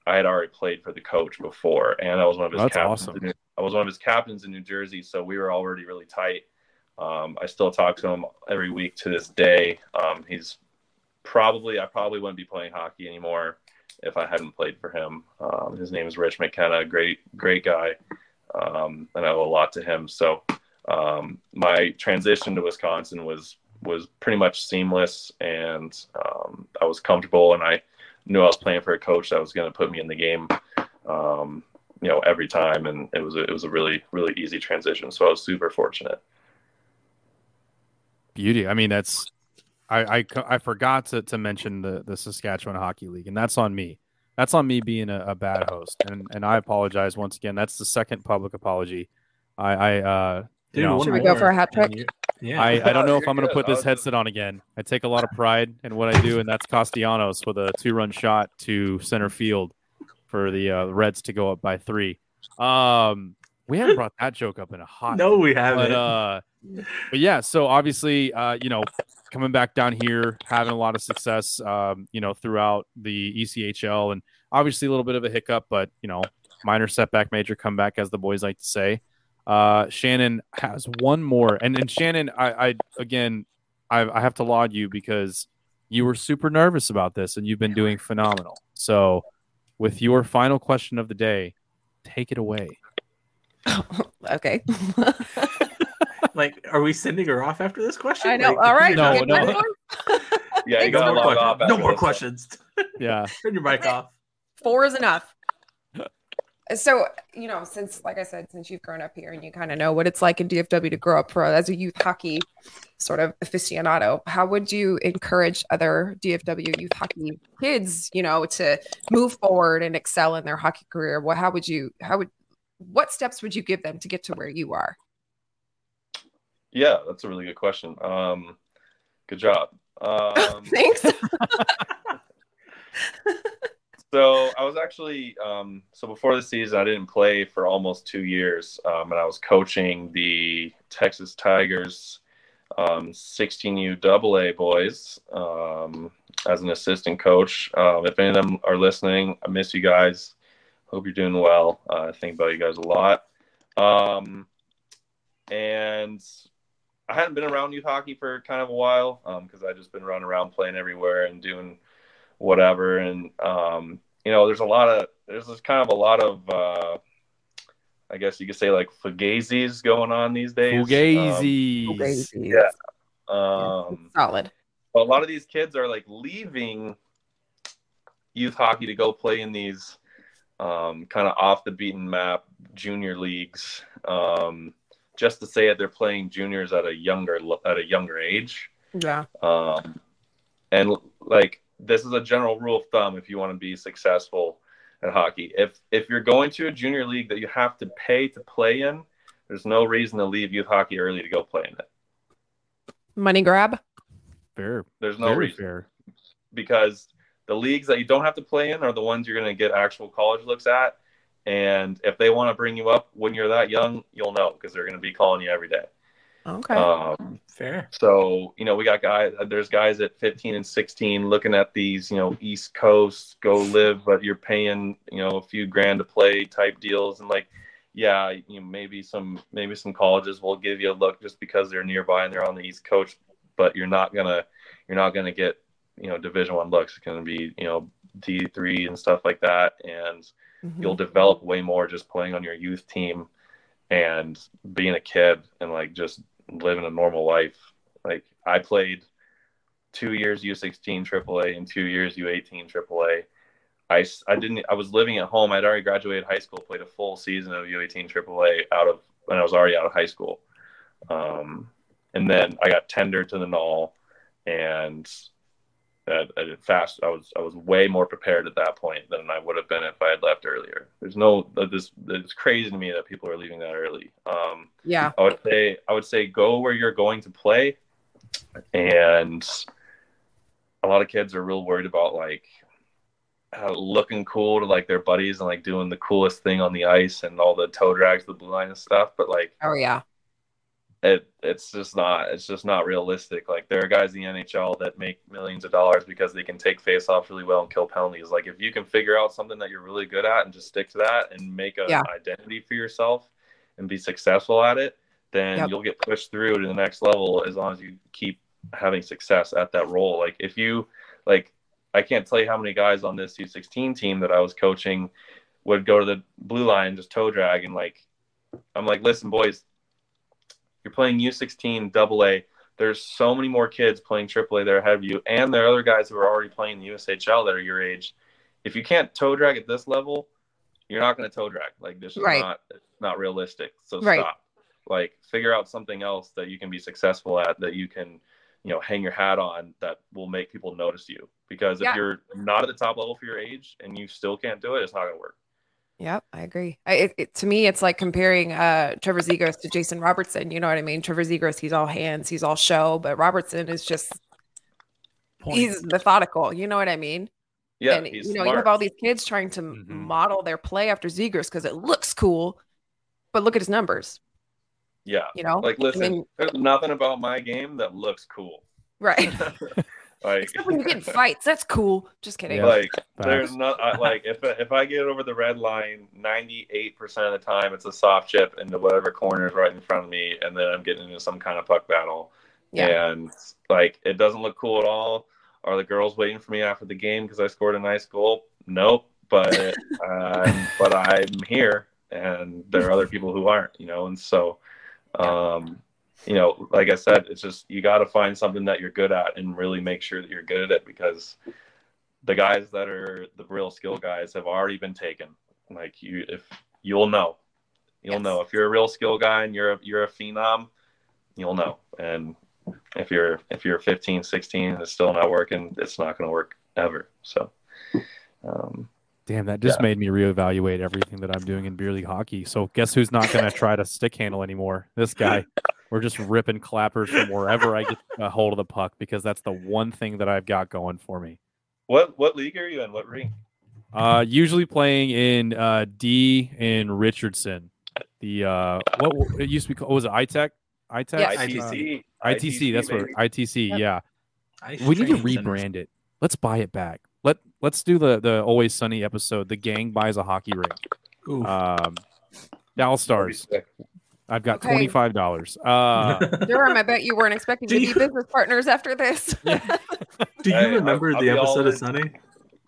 I had already played for the coach before, and I was one of his That's captains. awesome. in New- I was one of his captains in New Jersey, so we were already really tight. Um, I still talk to him every week to this day. Um, he's probably I probably wouldn't be playing hockey anymore if I hadn't played for him. Um, his name is Rich McKenna, great great guy, um, and I owe a lot to him. So um, my transition to Wisconsin was was pretty much seamless, and um, I was comfortable, and I knew I was playing for a coach that was going to put me in the game, um, you know, every time, and it was a, it was a really really easy transition. So I was super fortunate. Beauty. I mean, that's I I, I forgot to, to mention the the Saskatchewan Hockey League, and that's on me. That's on me being a, a bad host, and and I apologize once again. That's the second public apology. I I uh you Dude, know, Should we go for a hat trick? Yeah. I, I don't know if I'm going to put this headset on again. I take a lot of pride in what I do, and that's Castellanos with a two run shot to center field for the uh, Reds to go up by three. Um, we haven't brought that joke up in a hot no, we haven't. but uh but yeah so obviously uh you know coming back down here having a lot of success um you know throughout the echl and obviously a little bit of a hiccup but you know minor setback major comeback as the boys like to say Uh, Shannon has one more, and and Shannon, I, I again, I, I have to laud you because you were super nervous about this, and you've been doing phenomenal. So, with your final question of the day, take it away. okay. Like, are we sending her off after this question? I know. Like, All right. No, no. Yeah, you gotta more, log questions. off. no more questions. Yeah, Turn your mic off. Four is enough. So, you know, since, like I said, since you've grown up here and you kind of know what it's like in DFW to grow up for as a youth hockey sort of aficionado, how would you encourage other DFW youth hockey kids, you know, to move forward and excel in their hockey career? What, how would you, how would, what steps would you give them to get to where you are? Yeah, that's a really good question. Um, good job. Um, Thanks. so I was actually um, so before the season, I didn't play for almost two years, um, and I was coaching the Texas Tigers um, 16U Double A boys um, as an assistant coach. Um, if any of them are listening, I miss you guys. Hope you're doing well. Uh, I think about you guys a lot. Um, and I hadn't been around youth hockey for kind of a while because I just been running around playing everywhere and doing whatever. And um, you know, there's a lot of there's just kind of a lot of uh, I guess you could say like fugazis going on these days. Fugazi. yeah. Um, Solid. a lot of these kids are like leaving youth hockey to go play in these um, kind of off the beaten map junior leagues um, just to say that they're playing juniors at a younger at a younger age Yeah. um, and like this is a general rule of thumb if you want to be successful at hockey if if you're going to a junior league that you have to pay to play in there's no reason to leave youth hockey early to go play in it Money grab. Fair. there's no Very reason fair. because the leagues that you don't have to play in are the ones you're going to get actual college looks at. And if they want to bring you up when you're that young, you'll know because they're going to be calling you every day. Okay. Um, Fair. so you know, we got guys. There's guys at 15 and 16 looking at these, you know, East Coast go live, but you're paying, you know, a few grand to play type deals, and like, yeah, you know, maybe some maybe some colleges will give you a look just because they're nearby and they're on the East Coast, but you're not gonna you're not gonna get you know Division One looks. It's gonna be you know D three and stuff like that, and Mhm. you'll develop way more just playing on your youth team and being a kid and like just living a normal life. Like I played two years U16 AAA and two years U18 AAA. I, I didn't I was living at home. I'd already graduated high school, played a full season of U18 AAA out of when I was already out of high school. Um, and then I got tendered to the Null and at, at fast I was I was way more prepared at that point than I would have been if I had left earlier. There's no this it's crazy to me that people are leaving that early. Um, Yeah. I would say I would say go where you're going to play, and a lot of kids are real worried about like uh, looking cool to like their buddies and like doing the coolest thing on the ice and all the toe drags, the blue line and stuff. But like Oh yeah. It it's just not it's just not realistic. Like there are guys in the NHL that make millions of dollars because they can take faceoffs really well and kill penalties. Like if you can figure out something that you're really good at and just stick to that and make an Yeah. identity for yourself and be successful at it, then Yep. you'll get pushed through to the next level as long as you keep having success at that role. Like if you like I can't tell you how many guys on this U16 team that I was coaching would go to the blue line just toe drag and like I'm like, listen, boys, you're playing U16 double A. There's so many more kids playing AAA that are ahead of you, and there are other guys who are already playing the USHL that are your age. If you can't toe drag at this level, you're not going to toe drag. Like this is Right. not not realistic. So Right. stop. Like figure out something else that you can be successful at that you can, you know, hang your hat on that will make people notice you. Because if Yeah. you're not at the top level for your age and you still can't do it, it's not going to work. Yep, I agree. I, it, it, to me, it's like comparing uh, Trevor Zegras to Jason Robertson. You know what I mean? Trevor Zegras, he's all hands, he's all show, but Robertson is just Point. he's methodical. You know what I mean? Yeah, and he's you know, smart. you have all these kids trying to m Mhm. model their play after Zegras because it looks cool, but look at his numbers. yeah. You know, Like listen, mean- there's nothing about my game that looks cool. right? All Like, Except when you get in fights, that's cool. Just kidding. Yeah. like there's not I, like if if I get over the red line, ninety eight percent of the time it's a soft chip into whatever corner is right in front of me, and then I'm getting into some kind of puck battle. Yeah. And like it doesn't look cool at all. Are the girls waiting for me after the game because I scored a nice goal? Nope. But um, but I'm here, and there are other people who aren't. You know, and so. Um, you know, like I said, it's just you got to find something that you're good at and really make sure that you're good at it because the guys that are the real skill guys have already been taken. Like you, if you'll know, you'll Yes. know if you're a real skill guy and you're a, you're a phenom, you'll know. And if you're if you're 15, 16 and it's still not working, it's not going to work ever. So, um, Damn, that just made me reevaluate everything that I'm doing in beer league hockey. So guess who's not going to try to stick handle anymore? This guy. We're just ripping clappers from wherever I get a hold of the puck because that's the one thing that I've got going for me. what what league are you in? What ring? Uh, usually playing in uh, D in Richardson. The uh, what, what- it used to be called? Was it ITech? ITech? Yes. ITC. ITC. That's what baby. ITC. Yep. Yeah. Ice we need to rebrand it. Let's buy it back. Let Let's do the the Always Sunny episode. The gang buys a hockey rink. Ooh. Um, Dallas Stars. I've got Okay. twenty five dollars. Uh, Durham, I bet you weren't expecting Do to be you- business partners after this. Do you Hey, remember I'll- I'll the episode of. Sunny?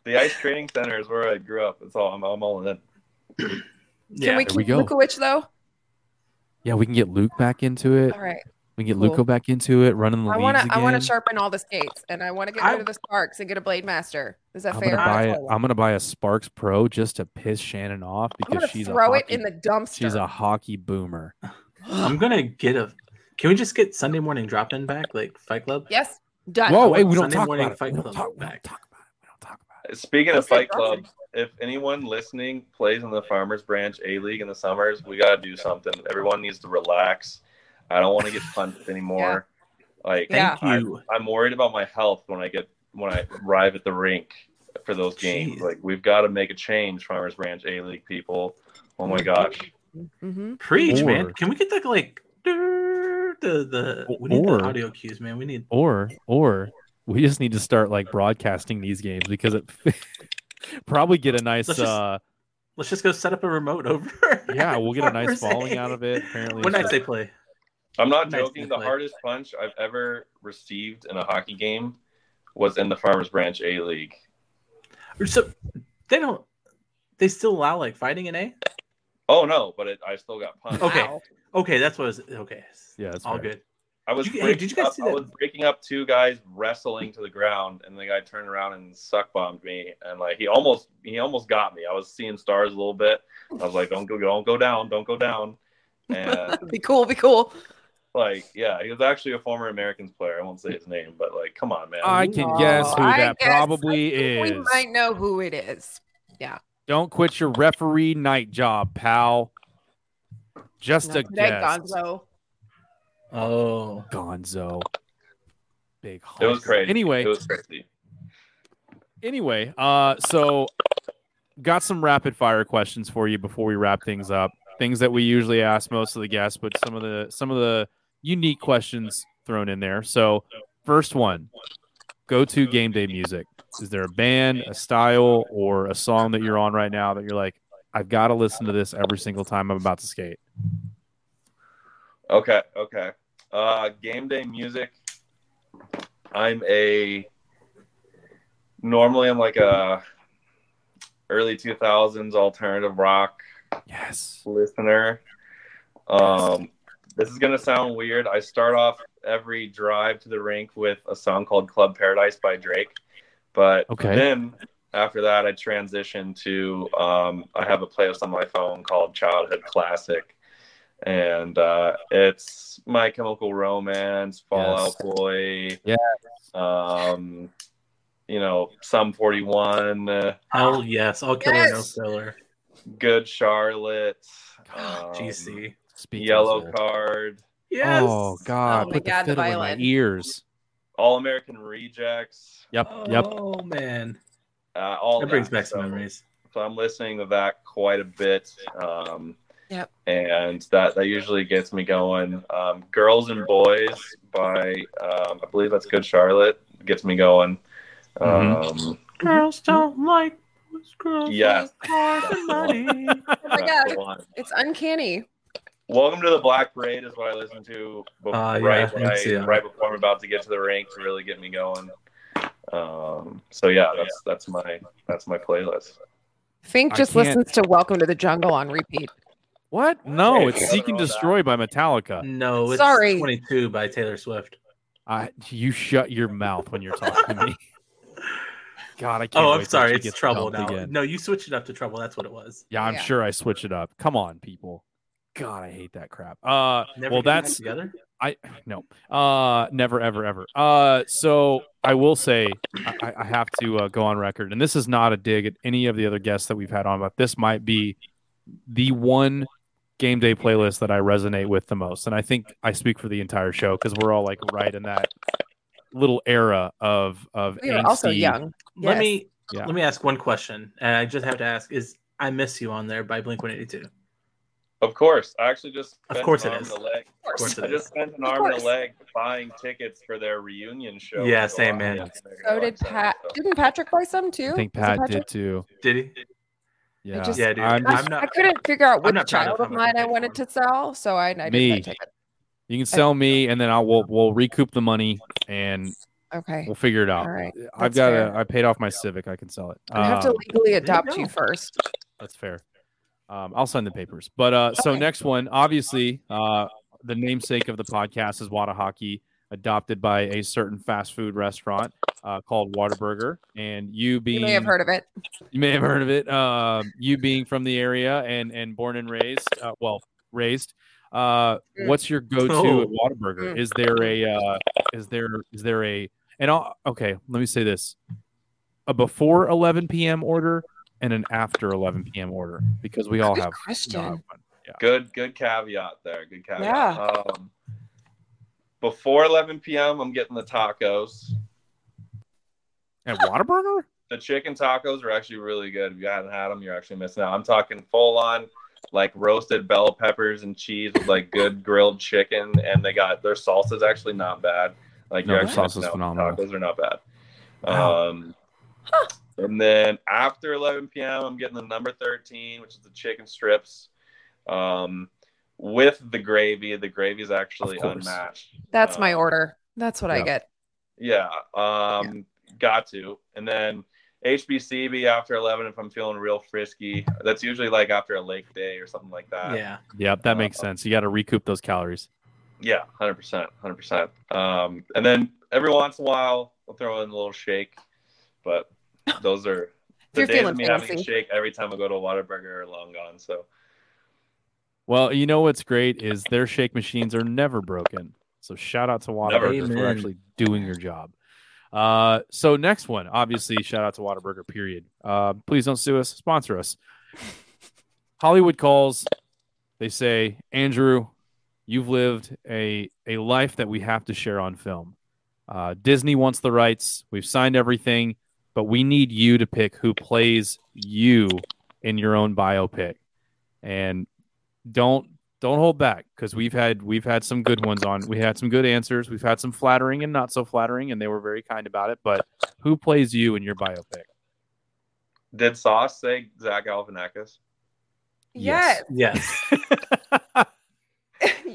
The ice training center is where I grew up. That's all. I'm, I'm all in. Can Yeah. we There we go. Lukowicz though? yeah, we can get Luke back into it. All right. We can get Cool. Luco back into it, running the I want to. again. I want to sharpen all the skates, and I want to get I- rid of the sparks and get a blade master. Is that I'm fair? gonna buy That's it. all I I'm gonna buy a Sparks Pro just to piss Shannon off I'm because gonna she's throw a it hockey, in the dumpster. she's a hockey boomer. I'm gonna get a. Can we just get Sunday morning drop in back, like Fight Club? yes, done. Whoa, want hey, we don't Sunday talk morning about it. Fight We don't Club talk, we don't back. talk about it. We don't talk about it. Speaking of Let's get Fight Club, if anyone listening plays in the Farmers Branch A League in the summers, we gotta do something. Everyone needs to relax. I don't want to get punched anymore. Like, Yeah. Thank you. I'm worried about my health when I get when I arrive at the rink for those games. Jeez. Like, we've got to make a change, Farmers Branch A League people. Oh my gosh. hmm Preach, Or- man. Can we get the like the the we need Or- the audio cues, man. We need Or or we just need to start like broadcasting these games because it probably get a nice Let's just- uh let's just go set up a remote over. yeah, we'll get a nice Farmers following A. out of it. Apparently, When it's nights just- they play. I'm not Nice joking. The play. hardest punch I've ever received in a hockey game was in the Farmers Branch A League. So they don't. They still allow like fighting in A. Oh no, but it, I still got punched. Okay. Wow. Okay, that's what. It was, okay. Yeah, that's all fair. good. I was Did you- hey, breaking did you guys up, see I was breaking up two guys wrestling to the ground, and the guy turned around and suck bombed me, and like he almost he almost got me. I was seeing stars a little bit. I was like, don't go, don't go down, don't go down, and Be cool. Be cool. Like yeah, he was actually a former Americans player. I won't say his name, but like, come on, man. I can guess who I that guess- probably is. We might know who it is. Yeah. Don't quit your referee night job, pal. Just Not a today, guess. Gonzo. Oh, Gonzo. Big it was crazy. Anyway, it was crazy. anyway, uh, so got some rapid fire questions for you before we wrap things up. Things that we usually ask most of the guests, but some of the some of the unique questions thrown in there. So, first one, go to game day music. Is there a band, a style, or a song that you're on right now that you're like, I've got to listen to this every single time I'm about to skate? Okay, okay. Uh, game day music. I'm a normally I'm like a early 2000s alternative rock Yes. listener. Um, this is gonna sound weird. I start off every drive to the rink with a song called "Club Paradise" by Drake, but Okay. then after that, I transition to um, I have a playlist on my phone called "Childhood Classic," and uh, it's My Chemical Romance, Fall Out Boy, Yes. um, you know, Sum Forty One. Uh, hell yes! All killer, no Yes! filler. Good Charlotte, Oh, um, GC. Speak Yellow to. Card, Yes. Oh God! Oh my put God, the the fiddle in my violin. ears. All American Rejects, Yep. Yep. Oh man, uh, all that brings back some memories. So I'm listening to that quite a bit. Um, Yep. And that that usually gets me going. Um, Girls and Boys by um, I believe that's Good Charlotte. gets me going. Mhm. Um, Girls don't like boys, girls Yes. like cars and money. Oh my god, the it's uncanny. Welcome to the Black Parade is what I listen to bef- Uh, yeah, right, me right, too. right before I'm about to get to the rink to really get me going. Um, so yeah, that's that's my that's my playlist. Fink just listens to Welcome to the Jungle on repeat. What? No, Hey, it's nothing Seek and wrong with Destroy by Metallica. No, it's Sorry. 22 by Taylor Swift. I, you shut your mouth when you're talking to me. God, I can't. Oh, wait I'm sorry. It's trouble now. again. No, you switched it up to trouble. That's what it was. Yeah, I'm Yeah. sure I switch it up. Come on, people. God, I hate that crap. Uh, Never well, that's together. I no, uh, never, ever, ever. Uh, so I will say I, I have to uh, go on record, and this is not a dig at any of the other guests that we've had on, but this might be the one game day playlist that I resonate with the most, and I think I speak for the entire show because we're all like right in that little era of of We are also angsty- young. Let me Yeah. let me ask one question, and I just have to ask: Is "I Miss You" on there by Blink 182? Of course, I actually just Of course an it arm is. and a leg. Of course I just spent an arm and a leg buying tickets for their reunion show. Yeah, same, man. So did Pat? So. Didn't Patrick buy some too? I think Was it Pat Patrick? did too. Did he? Yeah, just- Yeah, dude. I'm I, just- I'm not. I couldn't figure out which not proud of child of mine I wanted to sell, so I, I didn't Me. buy tickets. you can sell me, and then I'll we'll, we'll recoup the money, and Okay. we'll figure it out. All right. I've got fair. a, I paid off my Civic. I can sell it. I have to Um, legally adopt you go. first. That's fair. Um, I'll sign the papers. But uh, so Okay. next one, obviously, uh, the namesake of the podcast is Wada Hockey, adopted by a certain fast food restaurant uh, called Whataburger. And you being You may have heard of it. you may have heard of it. Um, you being from the area and and born and raised, uh, well, raised. Uh, Mm. what's your go-to Oh. at Whataburger? Mm. Is there a uh, is there is there a and I'll, okay, let me say this: a before 11 p.m. order and an after 11 p.m. order because we all Good have. question. have one. Yeah. Good, good caveat there. Good caveat. Yeah. Um, before 11 p.m., I'm getting the tacos. At Whataburger? The chicken tacos are actually really good. If you haven't had them, you're actually missing out. I'm talking full on, like roasted bell peppers and cheese with like good grilled chicken, and they got their salsa's actually not bad. Like No, you're their actually salsa's missing out. phenomenal. Tacos are not bad. Wow. Um, and then after 11 p.m., I'm getting the number 13, which is the chicken strips, um, with the gravy. The gravy is actually unmatched. That's my Um, order. That's what I get. Yeah, um, got to. And then HBCB after 11 if I'm feeling real frisky. That's usually like after a lake day or something like that. Yeah. Yep, that makes Uh, sense. You got to recoup those calories. Yeah, 100%. 100%. Um, and then every once in a while, I'll throw in a little shake. But those are the days of me having a shake every time I go to a Whataburger are long gone. So Well, you know what's great is their shake machines are never broken. So shout out to Never. Whataburger for actually doing your job. Uh, so next one, obviously, shout out to Whataburger. Period. Uh, please don't sue us. Sponsor us. Hollywood calls. They say, Andrew, you've lived a a life that we have to share on film. Uh, Disney wants the rights. We've signed everything, but we need you to pick who plays you in your own biopic. And don't don't hold back because we've had we've had some good ones on. We had some good answers. We've had some flattering and not so flattering, and they were very kind about it. But who plays you in your biopic? did Sauce say Zach Galifianakis? Yes. Yes. yes,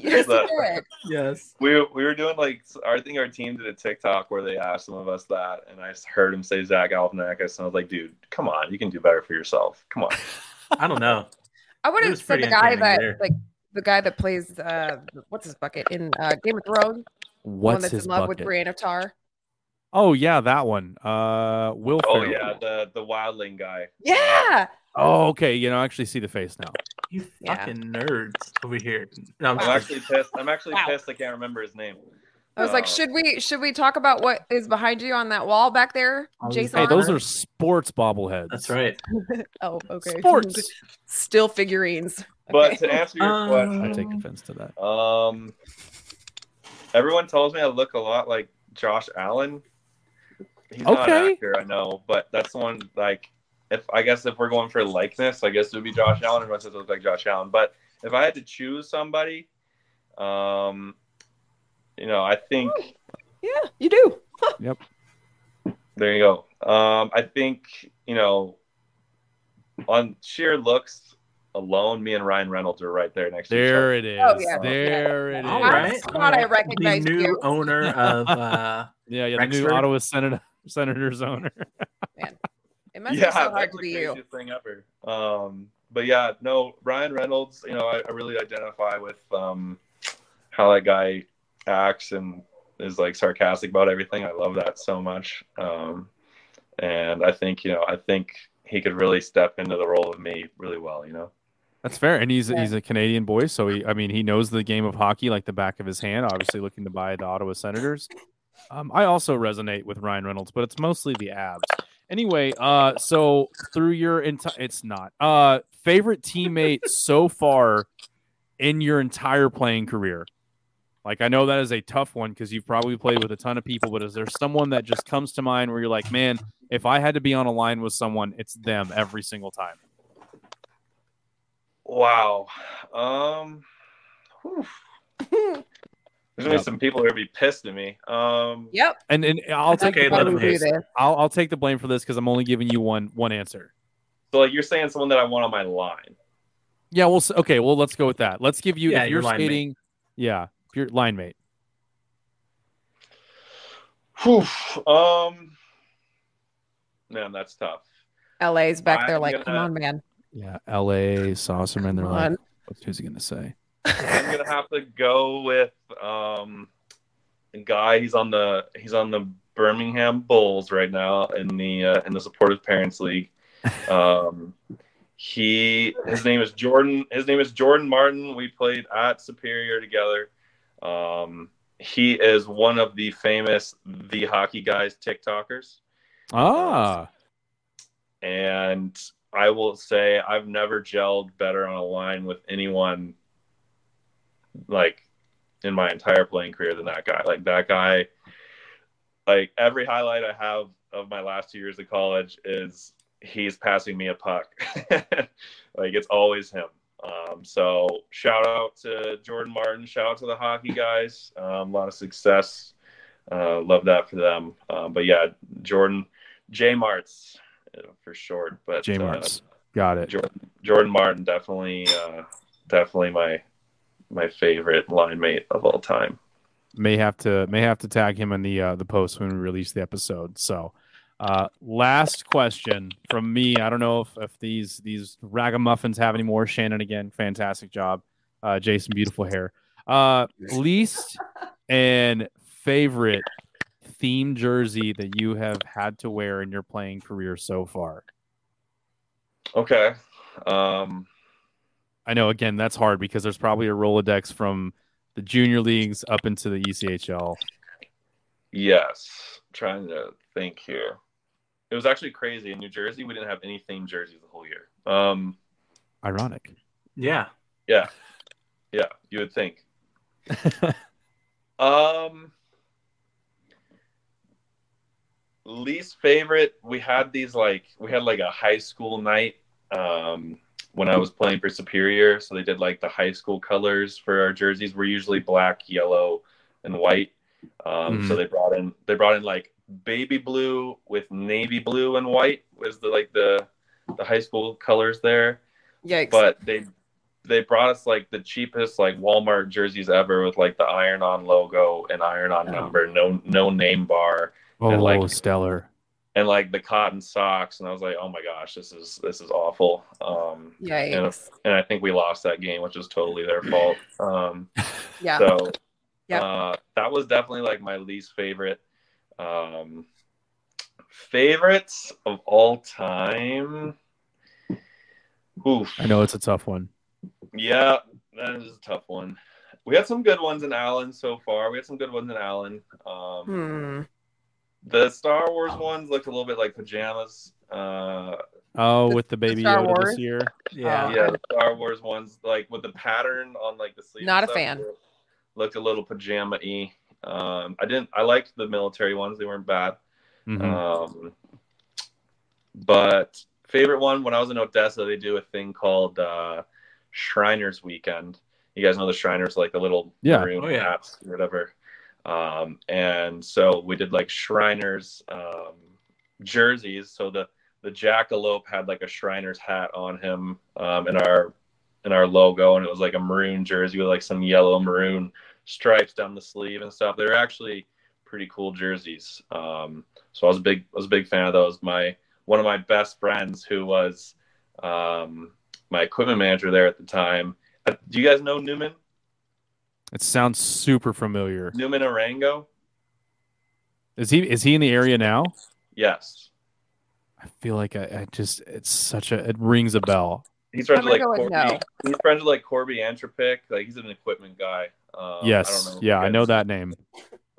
that- you yes. We, we were doing like I think our team did a TikTok where they asked some of us that, and I heard him say Zach Galifianakis, and I was like, dude, come on, you can do better for yourself. Come on. I don't know. I would It have said the guy that there. like the guy that plays uh what's his bucket in uh Game of Thrones, the one What's that's his in love bucket? with Brienne of Tarth. Oh yeah, that one. Uh, Will. Oh Ferrell. yeah, the the wildling guy. Yeah. Oh okay. You know, I actually see the face now. You Yeah. fucking nerds over here. No, I'm I'm actually pissed. I'm actually Wow. pissed. I can't remember his name. I was like, Uh, should we should we talk about what is behind you on that wall back there, Jason? Hey, those are sports bobbleheads. That's right. oh, okay. Sports. Still figurines. But Okay. to answer your Um, I take offense to that. um, everyone tells me I look a lot like Josh Allen. He's not an actor, I know, but that's the one. Like, if I guess if we're going for likeness, I guess it would be Josh Allen. Everyone says I look like Josh Allen, but if I had to choose somebody, um, you know, I think yeah, you do. Yep. There you go. Um, I think you know, on sheer looks alone, me and Ryan Reynolds are right there next to each There other. it is. Oh, yeah. There it is. All I right. thought I right. recognized the new you. owner of uh, Yeah, yeah. The new Ottawa Senator Senator's owner. It must yeah, be so hard that's to the be you. craziest thing ever. Um, but yeah, no, Ryan Reynolds. You know, I, I really identify with um, how that guy acts and is like sarcastic about everything. I love that so much. Um, and I think you know, I think he could really step into the role of me really well. You know. That's fair, and he's Yeah. he's a Canadian boy, so he I mean he knows the game of hockey like the back of his hand. Obviously, looking to buy the Ottawa Senators. Um, I also resonate with Ryan Reynolds, but it's mostly the abs. Anyway, uh, so through your entire, it's not uh favorite teammate so far in your entire playing career. Like I know that is a tough one because you've probably played with a ton of people, but is there someone that just comes to mind where you're like, man, if I had to be on a line with someone, it's them every single time. Wow. Um, whew. there's gonna Yep. be some people who are gonna be pissed at me. Um, Yep. And and I'll It's take okay, the let blame do for this. this? I'll I'll take the blame for this because I'm only giving you one one answer. so like you're saying someone that I want on my line. Yeah, well, okay, well, let's go with that. Let's give you Yeah, if you're line mate. yeah, if you're line mate. Whew. Um, man, that's tough. LA's back there I'm like, gonna- come on, man. Yeah, L.A. Saucerman. They're Come like, who's he gonna say? I'm gonna have to go with um, a guy. He's on the he's on the Birmingham Bulls right now in the uh, in the Supportive Parents League. Um, he his name is Jordan. His name is Jordan Martin. We played at Superior together. Um, he is one of the famous the hockey guys TikTokers. Ah, and I will say I've never gelled better on a line with anyone like in my entire playing career than that guy. Like that guy, like every highlight I have of my last two years of college is he's passing me a puck. like it's always him. Um, so shout out to Jordan Martin. Shout out to the hockey guys. Um, a lot of success. Uh, love that for them. Um, but yeah, Jordan J Marts uh, for short. But J uh, Marts, got it. Jordan, Jordan Martin definitely, uh, definitely my my favorite line mate of all time. May have to may have to tag him in the uh, the post when we release the episode. So, uh, last question from me. I don't know if, if these these ragamuffins have any more. Shannon again, fantastic job. Uh, Jason, beautiful hair. Uh, least and favorite theme jersey that you have had to wear in your playing career so far. Okay. Um, I know again that's hard because there's probably a Rolodex from the junior leagues up into the ECHL. yes. trying to think here. It was actually crazy in New Jersey. We didn't have any themed jerseys the whole year. Um, Ironic. Yeah. Yeah. yeah, you would think. Um, least favorite. We had these like we had like a high school night um, when I was playing for Superior. So they did like the high school colors for our jerseys. We're usually black, yellow, and white. Um, So they brought in they brought in like baby blue with navy blue and white was the like the the high school colors there Yikes. but they they brought us like the cheapest like Walmart jerseys ever with like the iron on logo and iron on Oh. number, no no name bar, Oh, And, like- stellar. And like the cotton socks. And I was like, oh my gosh, this is this is awful. Um, Yikes. and I think we lost that game, which was totally their fault. Um, Yeah. so Yeah. uh, that was definitely like my least favorite. Um, favorites of all time. Oof. I know it's a tough one. Yeah, that is a tough one. We had some good ones in Allen so far. We had some good ones in Allen. Um, Hmm. The Star Wars ones looked a little bit like pajamas. Uh, Oh, The- with the baby Star Yoda Wars? this year. Yeah. Oh. yeah, the Star Wars ones, like with the pattern on like the sleeve. Not a fan. Looked a little pajama y. Um, I didn't. I liked the military ones. They weren't bad. Mhm. Um, but favorite one when I was in Odessa, they do a thing called uh, Shriners Weekend. You guys know the Shriners, like the little Yeah. maroon Oh, yeah. hats or whatever. Um, and so we did like Shriners um, jerseys. So the the jackalope had like a Shriners hat on him um, in our in our logo, and it was like a maroon jersey with like some yellow maroon stripes down the sleeve and stuff. They were actually pretty cool jerseys. Um, so I was a big I was a big fan of those. My one of my best friends who was um, my equipment manager there at the time. Uh, do you guys know Newman? It sounds super familiar. Newman Arango? Is he is he in the area now? Yes. I feel like I, I just it's such a it rings a bell. He's friends I'm with like gonna go with Corby. no. He's friends with like Corby Antropic. Like he's an equipment guy. Um, yes, I don't know yeah, I know that name.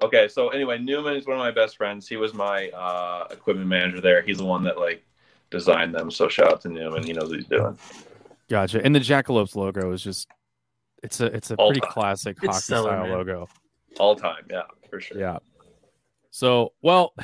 Okay, so anyway, Newman is one of my best friends. He was my uh, equipment manager there. He's the one that like designed them. So shout out to Newman. He knows what he's doing. Gotcha. And the Jackalopes logo is just it's a it's a All pretty time. classic It's hockey stellar, style man. logo. All time, yeah, for sure. Yeah. So, well,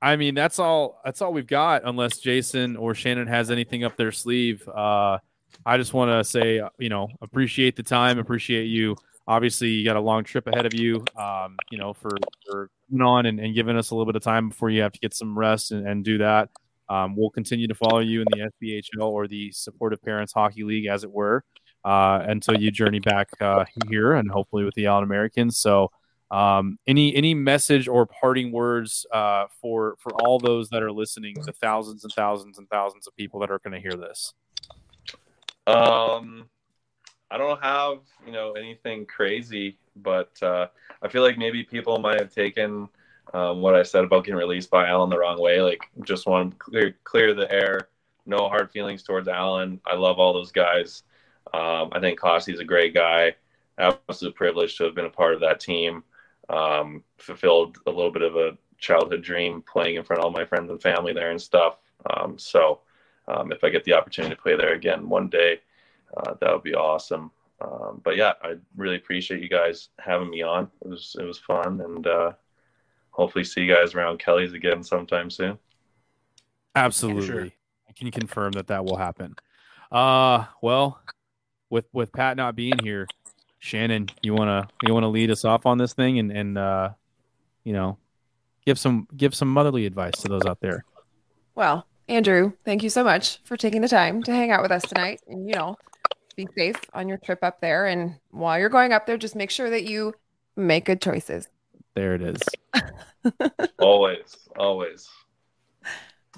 I mean, that's all that's all we've got unless Jason or Shannon has anything up their sleeve. Uh I just want to say, uh, you know, appreciate the time, appreciate you. Obviously, you got a long trip ahead of you. Um, you know, for for coming on and, and giving us a little bit of time before you have to get some rest and, and do that. Um, we'll continue to follow you in the SPHL or the Supportive Parents Hockey League, as it were, uh, until you journey back uh, here and hopefully with the Allen Americans. So, um, any any message or parting words uh, for for all those that are listening, the thousands and thousands and thousands of people that are going to hear this? Um, I don't have you know anything crazy, but uh, I feel like maybe people might have taken um, what I said about getting released by Allen the wrong way. Like, just want to clear clear the air. No hard feelings towards Allen. I love all those guys. Um, I think Cossy's a great guy. Absolute privilege to have been a part of that team. Um, fulfilled a little bit of a childhood dream playing in front of all my friends and family there and stuff. Um, so um, if I get the opportunity to play there again one day, uh, that would be awesome. Um, but yeah, I really appreciate you guys having me on. It was it was fun, and uh, hopefully see you guys around Kelly's again sometime soon. Absolutely. Sure. I can confirm that that will happen. Uh, well, with with Pat not being here, Shannon, you wanna you wanna lead us off on this thing and and uh, you know, give some give some motherly advice to those out there. Well, Andrew, thank you so much for taking the time to hang out with us tonight. And, you know, be safe on your trip up there. And while you're going up there, just make sure that you make good choices. There it is. always, always.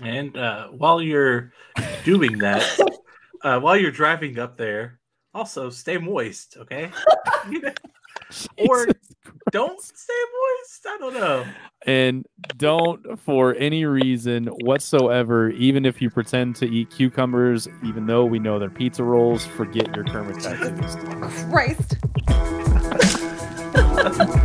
And uh, while you're doing that, uh, while you're driving up there, also stay moist, okay? Or- don't stay moist. I don't know. And don't, for any reason whatsoever, even if you pretend to eat cucumbers, even though we know they're pizza rolls, forget your Kermit tattoos. Christ.